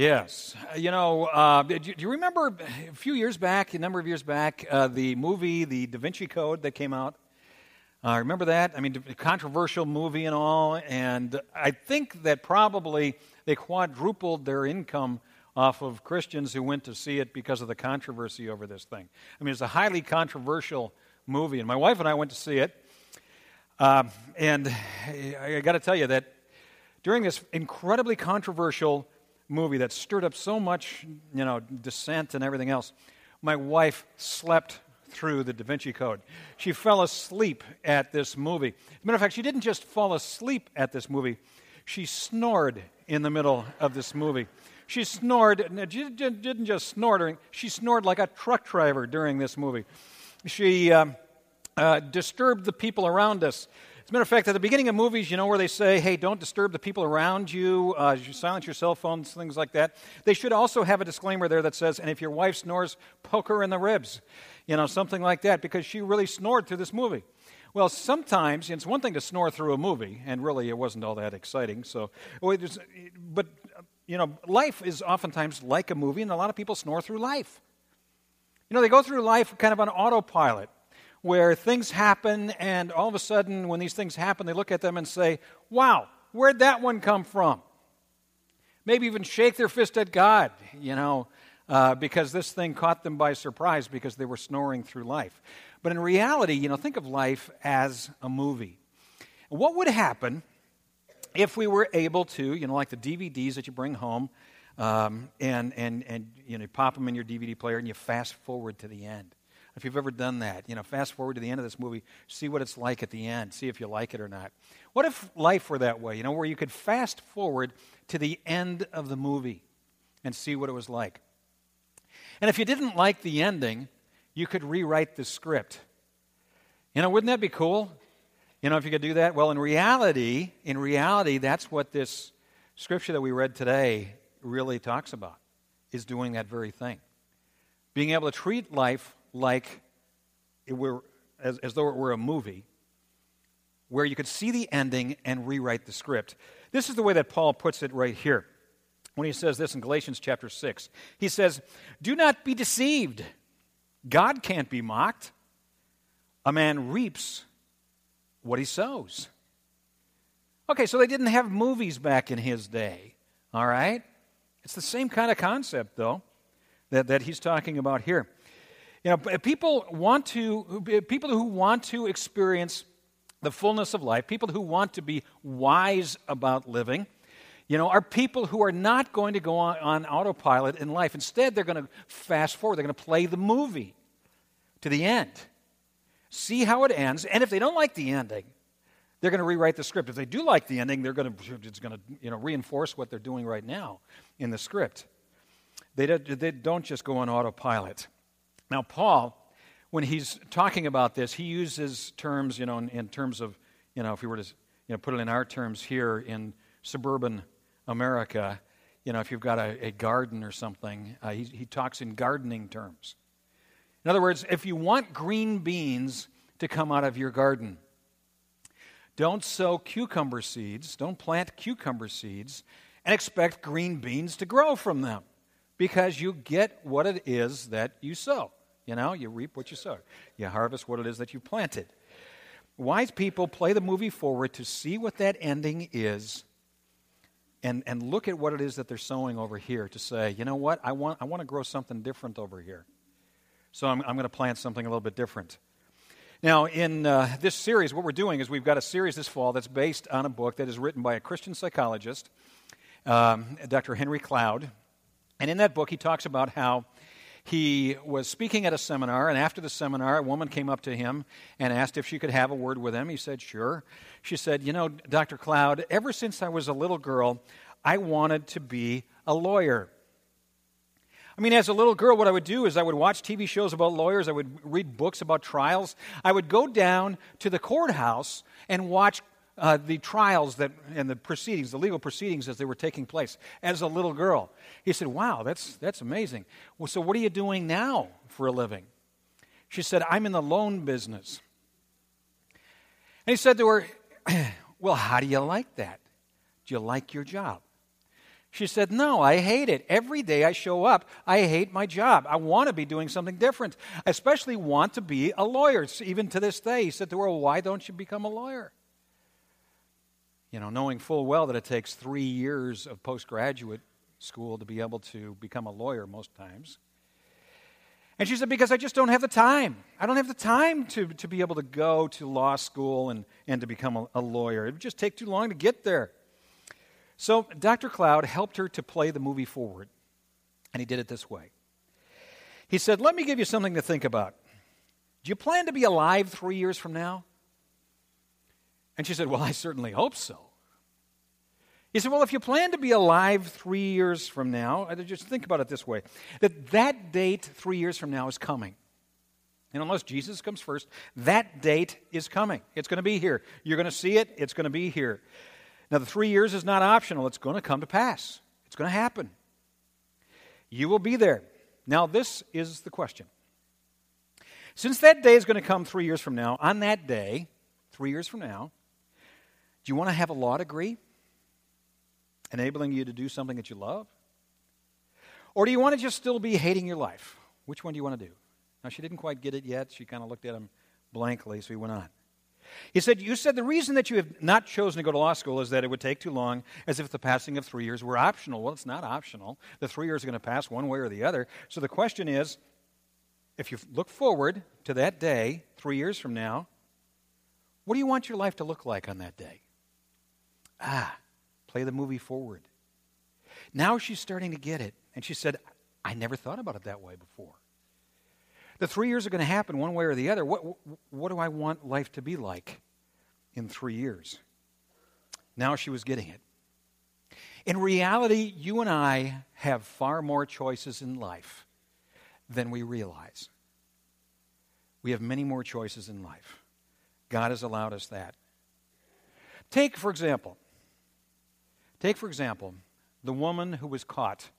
Yes. Uh, You know, uh, do, you- do you remember a few years back, a number of years back, uh, the movie, The Da Vinci Code, that came out? Uh, remember that? I mean, controversial movie and all. And I think that probably they quadrupled their income off of Christians who went to see it because of the controversy over this thing. I mean, it's a highly controversial movie. And my wife and I went to see it. Um, and I, I got to tell you that during this incredibly controversial movie that stirred up so much, you know, dissent and everything else, my wife slept through the Da Vinci Code. She fell asleep at this movie. As a matter of fact, she didn't just fall asleep at this movie, she snored in the middle of this movie. She snored, she didn't just snore during, she snored like a truck driver during this movie. She um, uh, disturbed the people around us. As a matter of fact, at the beginning of movies, you know, where they say, hey, don't disturb the people around you, uh, you silence your cell phones, things like that. They should also have a disclaimer there that says, and if your wife snores, poke her in the ribs, you know, something like that, because she really snored through this movie. Well, sometimes it's one thing to snore through a movie, and really it wasn't all that exciting. So, was- but you know, life is oftentimes like a movie, and a lot of people snore through life. You know, they go through life kind of on autopilot, where things happen, and all of a sudden, when these things happen, they look at them and say, Wow, where'd that one come from? Maybe even shake their fist at God, you know, uh, because this thing caught them by surprise because they were snoring through life. But in reality, you know, think of life as a movie. What would happen if we were able to, you know, like the DVDs that you bring home, um, and, and, and you, know, you pop them in your DVD player and you fast forward to the end. If you've ever done that, you know, fast forward to the end of this movie, see what it's like at the end, see if you like it or not. What if life were that way, you know, where you could fast forward to the end of the movie and see what it was like? And if you didn't like the ending, you could rewrite the script. You know, wouldn't that be cool? You know, if you could do that? Well, in reality, in reality, that's what this scripture that we read today really talks about, is doing that very thing. Being able to treat life like it were, as, as though it were a movie, where you could see the ending and rewrite the script. This is the way that Paul puts it right here when he says this in Galatians chapter 6. He says, Do not be deceived. God can't be mocked. A man reaps what he sows. Okay, so they didn't have movies back in his day, all right? It's the same kind of concept, though, that, that he's talking about here. You know, people want to, people who want to experience the fullness of life, people who want to be wise about living, you know, are people who are not going to go on, on autopilot in life. Instead, they're going to fast forward, they're going to play the movie to the end see how it ends, and if they don't like the ending, they're going to rewrite the script. If they do like the ending, they're going to it's going to you know reinforce what they're doing right now in the script. They don't, they don't just go on autopilot. Now, Paul, when he's talking about this, he uses terms you know in, in terms of you know if we were to you know put it in our terms here in suburban America, you know if you've got a, a garden or something, uh, he, he talks in gardening terms. In other words, if you want green beans to come out of your garden, don't sow cucumber seeds, don't plant cucumber seeds, and expect green beans to grow from them because you get what it is that you sow. You know, you reap what you sow, you harvest what it is that you planted. Wise people play the movie forward to see what that ending is and, and look at what it is that they're sowing over here to say, you know what, I want, I want to grow something different over here. So I'm, I'm going to plant something a little bit different. Now, in uh, this series, what we're doing is we've got a series this fall that's based on a book that is written by a Christian psychologist, um, Dr. Henry Cloud. And in that book, he talks about how he was speaking at a seminar, and after the seminar, a woman came up to him and asked if she could have a word with him. He said, Sure. She said, You know, Dr. Cloud, ever since I was a little girl, I wanted to be a lawyer. I mean, as a little girl, what I would do is I would watch TV shows about lawyers, I would read books about trials. I would go down to the courthouse and watch uh, the trials that, and the proceedings, the legal proceedings as they were taking place as a little girl. He said, Wow, that's, that's amazing. Well, so what are you doing now for a living? She said, I'm in the loan business. And he said to her, Well, how do you like that? Do you like your job? She said, No, I hate it. Every day I show up, I hate my job. I want to be doing something different. I especially want to be a lawyer. Even to this day, he said to her, Why don't you become a lawyer? You know, knowing full well that it takes three years of postgraduate school to be able to become a lawyer most times. And she said, Because I just don't have the time. I don't have the time to, to be able to go to law school and, and to become a, a lawyer. It would just take too long to get there. So Dr. Cloud helped her to play the movie forward, and he did it this way. He said, Let me give you something to think about. Do you plan to be alive three years from now? And she said, Well, I certainly hope so. He said, Well, if you plan to be alive three years from now, just think about it this way that that date three years from now is coming. And unless Jesus comes first, that date is coming. It's going to be here. You're going to see it, it's going to be here. Now, the three years is not optional, it's going to come to pass, it's going to happen. You will be there. Now, this is the question. Since that day is going to come three years from now, on that day, three years from now, do you want to have a law degree enabling you to do something that you love? Or do you want to just still be hating your life? Which one do you want to do? Now, she didn't quite get it yet. She kind of looked at him blankly, so he went on. He said, You said the reason that you have not chosen to go to law school is that it would take too long, as if the passing of three years were optional. Well, it's not optional. The three years are going to pass one way or the other. So the question is if you look forward to that day, three years from now, what do you want your life to look like on that day? Ah, play the movie forward. Now she's starting to get it. And she said, I never thought about it that way before. The three years are going to happen one way or the other. What, what do I want life to be like in three years? Now she was getting it. In reality, you and I have far more choices in life than we realize. We have many more choices in life. God has allowed us that. Take, for example, take, for example, the woman who was caught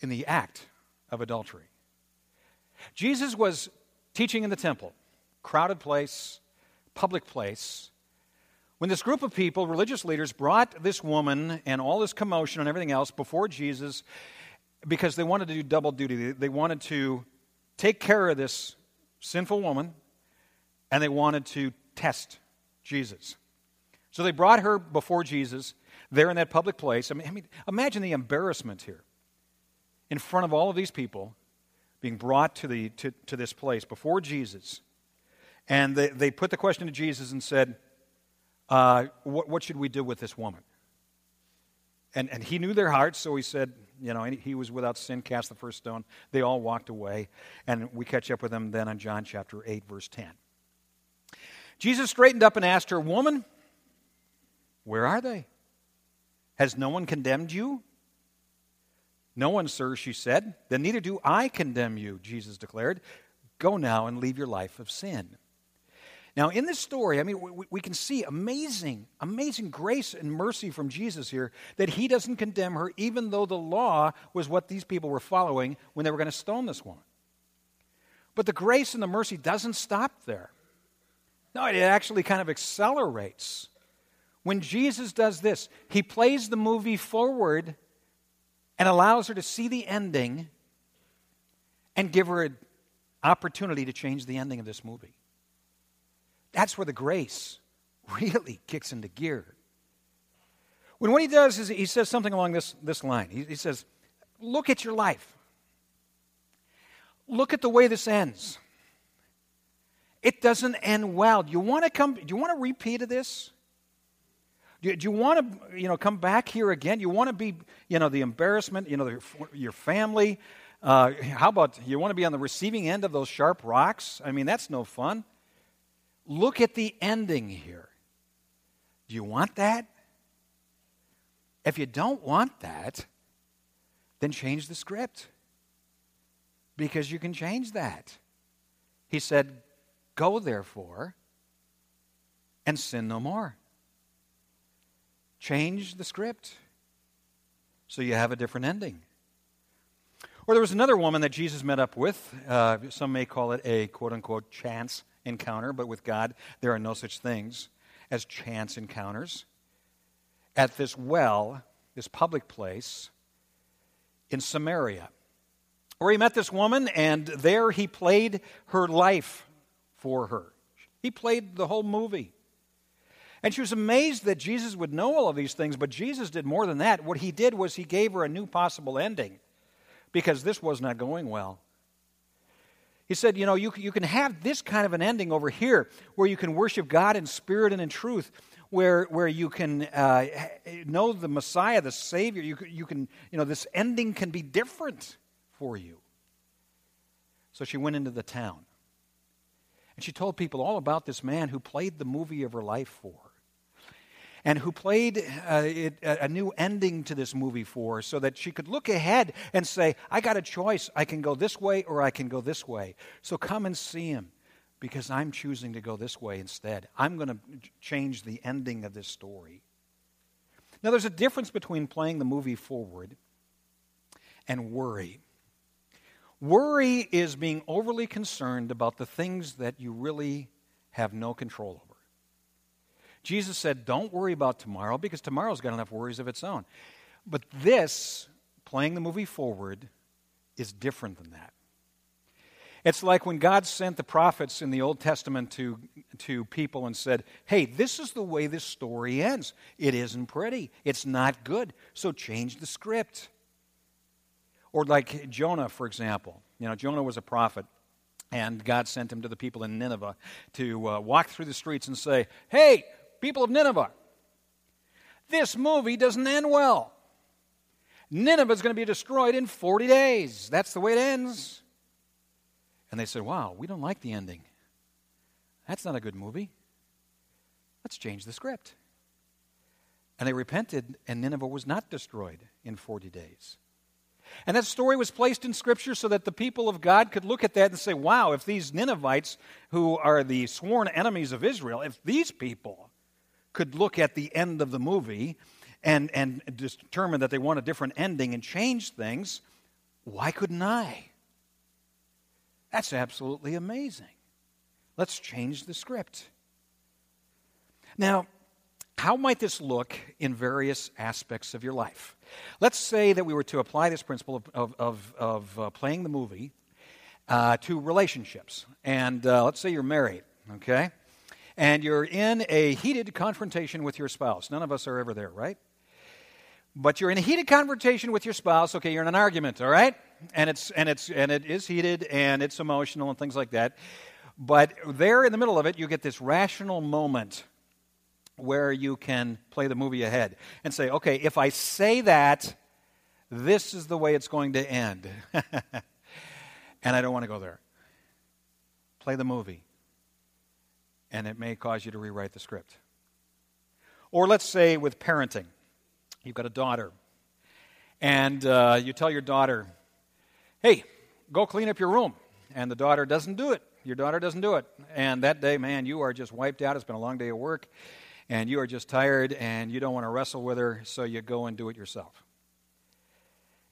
in the act of adultery. Jesus was teaching in the temple, crowded place, public place, when this group of people, religious leaders, brought this woman and all this commotion and everything else before Jesus because they wanted to do double duty. They wanted to take care of this sinful woman and they wanted to test Jesus. So they brought her before Jesus there in that public place. I mean, I mean imagine the embarrassment here in front of all of these people being brought to, the, to, to this place before Jesus. And they, they put the question to Jesus and said, uh, what, what should we do with this woman? And, and he knew their hearts, so he said, you know, he was without sin, cast the first stone. They all walked away. And we catch up with them then on John chapter 8, verse 10. Jesus straightened up and asked her, Woman, where are they? Has no one condemned you? No one, sir, she said. Then neither do I condemn you, Jesus declared. Go now and leave your life of sin. Now, in this story, I mean, we, can see amazing, amazing grace and mercy from Jesus here that he doesn't condemn her, even though the law was what these people were following when they were going to stone this woman. But the grace and the mercy doesn't stop there. No, it actually kind of accelerates. When Jesus does this, he plays the movie forward and allows her to see the ending and give her an opportunity to change the ending of this movie. That's where the grace really kicks into gear. When what he does is he says something along this, this line. He, he says, Look at your life. Look at the way this ends. It doesn't end well. Do you want to come? Do you want a repeat of this? Do, do you want to, you know, come back here again? You want to be, you know, the embarrassment, you know, the, your family. Uh, how about you want to be on the receiving end of those sharp rocks? I mean, that's no fun. Look at the ending here. Do you want that? If you don't want that, then change the script. Because you can change that. He said, Go therefore and sin no more. Change the script so you have a different ending. Or there was another woman that Jesus met up with. Uh, some may call it a quote unquote chance encounter, but with God, there are no such things as chance encounters. At this well, this public place in Samaria, where he met this woman, and there he played her life for her. He played the whole movie. And she was amazed that Jesus would know all of these things, but Jesus did more than that. What he did was he gave her a new possible ending because this was not going well. He said, You know, you, you can have this kind of an ending over here where you can worship God in spirit and in truth, where, where you can uh, know the Messiah, the Savior. You, you can, you know, this ending can be different for you. So she went into the town. And she told people all about this man who played the movie of her life for her and who played uh, it, a new ending to this movie for her so that she could look ahead and say, I got a choice. I can go this way or I can go this way. So come and see him because I'm choosing to go this way instead. I'm going to change the ending of this story. Now, there's a difference between playing the movie forward and worry. Worry is being overly concerned about the things that you really have no control over. Jesus said, Don't worry about tomorrow because tomorrow's got enough worries of its own. But this, playing the movie forward, is different than that. It's like when God sent the prophets in the Old Testament to, to people and said, Hey, this is the way this story ends. It isn't pretty, it's not good, so change the script. Or like Jonah, for example. You know, Jonah was a prophet. And God sent him to the people in Nineveh to uh, walk through the streets and say, Hey, people of Nineveh, this movie doesn't end well. Nineveh is going to be destroyed in 40 days. That's the way it ends. And they said, Wow, we don't like the ending. That's not a good movie. Let's change the script. And they repented, and Nineveh was not destroyed in 40 days. And that story was placed in Scripture so that the people of God could look at that and say, wow, if these Ninevites, who are the sworn enemies of Israel, if these people could look at the end of the movie and, and determine that they want a different ending and change things, why couldn't I? That's absolutely amazing. Let's change the script. Now, how might this look in various aspects of your life? Let's say that we were to apply this principle of, of, of, of uh, playing the movie uh, to relationships. And uh, let's say you're married, okay? And you're in a heated confrontation with your spouse. None of us are ever there, right? But you're in a heated confrontation with your spouse. Okay, you're in an argument, all right? And it's and it's and it is heated and it's emotional and things like that. But there in the middle of it, you get this rational moment where you can play the movie ahead and say, okay, if I say that, this is the way it's going to end. and I don't want to go there. Play the movie and it may cause you to rewrite the script. Or let's say with parenting, you've got a daughter, and uh, you tell your daughter, hey, go clean up your room. And the daughter doesn't do it. Your daughter doesn't do it. And that day, man, you are just wiped out. It's been a long day of work, and you are just tired, and you don't want to wrestle with her, so you go and do it yourself.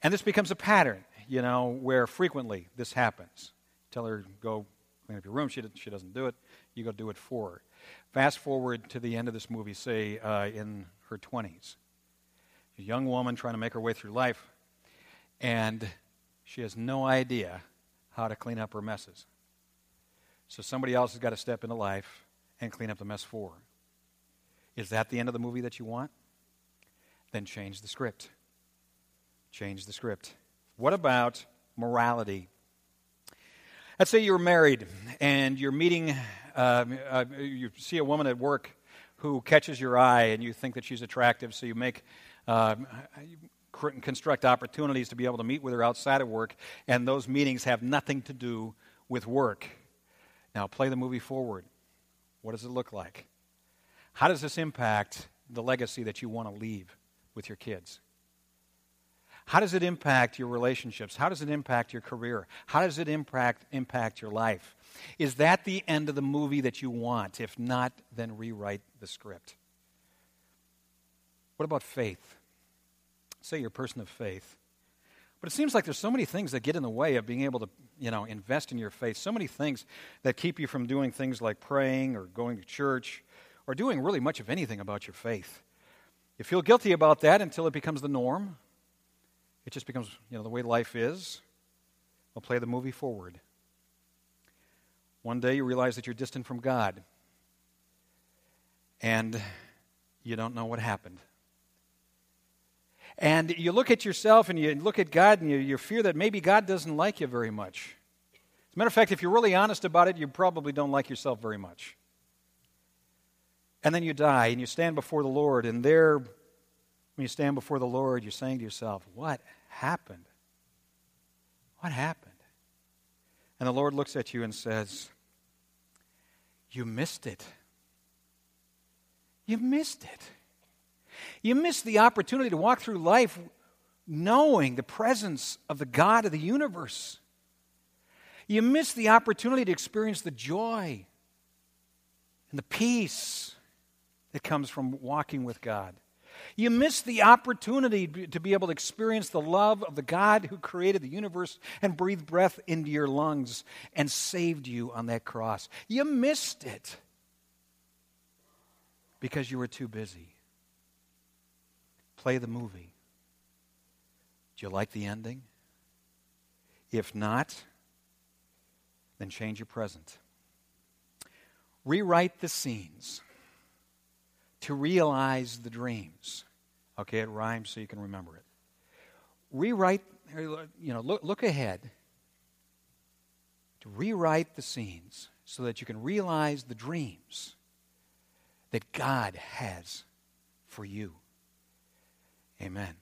And this becomes a pattern, you know, where frequently this happens. Tell her, go clean up your room. She, she doesn't do it you go do it for her. Fast forward to the end of this movie, say uh, in her 20s. A young woman trying to make her way through life, and she has no idea how to clean up her messes. So somebody else has got to step into life and clean up the mess for her. Is that the end of the movie that you want? Then change the script. Change the script. What about morality? Let's say you're married and you're meeting um, uh, you see a woman at work who catches your eye and you think that she's attractive, so you make uh, construct opportunities to be able to meet with her outside of work, and those meetings have nothing to do with work. Now, play the movie forward. What does it look like? How does this impact the legacy that you want to leave with your kids? How does it impact your relationships? How does it impact your career? How does it impact, impact your life? Is that the end of the movie that you want? If not, then rewrite the script. What about faith? Say you're a person of faith. But it seems like there's so many things that get in the way of being able to, you know, invest in your faith. So many things that keep you from doing things like praying or going to church or doing really much of anything about your faith. You feel guilty about that until it becomes the norm. It just becomes, you know, the way life is. We'll play the movie forward. One day you realize that you're distant from God and you don't know what happened. And you look at yourself and you look at God and you, you fear that maybe God doesn't like you very much. As a matter of fact, if you're really honest about it, you probably don't like yourself very much. And then you die and you stand before the Lord, and there, when you stand before the Lord, you're saying to yourself, What happened? What happened? And the Lord looks at you and says, You missed it. You missed it. You missed the opportunity to walk through life knowing the presence of the God of the universe. You missed the opportunity to experience the joy and the peace that comes from walking with God. You missed the opportunity to be able to experience the love of the God who created the universe and breathed breath into your lungs and saved you on that cross. You missed it because you were too busy. Play the movie. Do you like the ending? If not, then change your present. Rewrite the scenes to realize the dreams. Okay, it rhymes so you can remember it. Rewrite, you know, look, look ahead to rewrite the scenes so that you can realize the dreams that God has for you. Amen.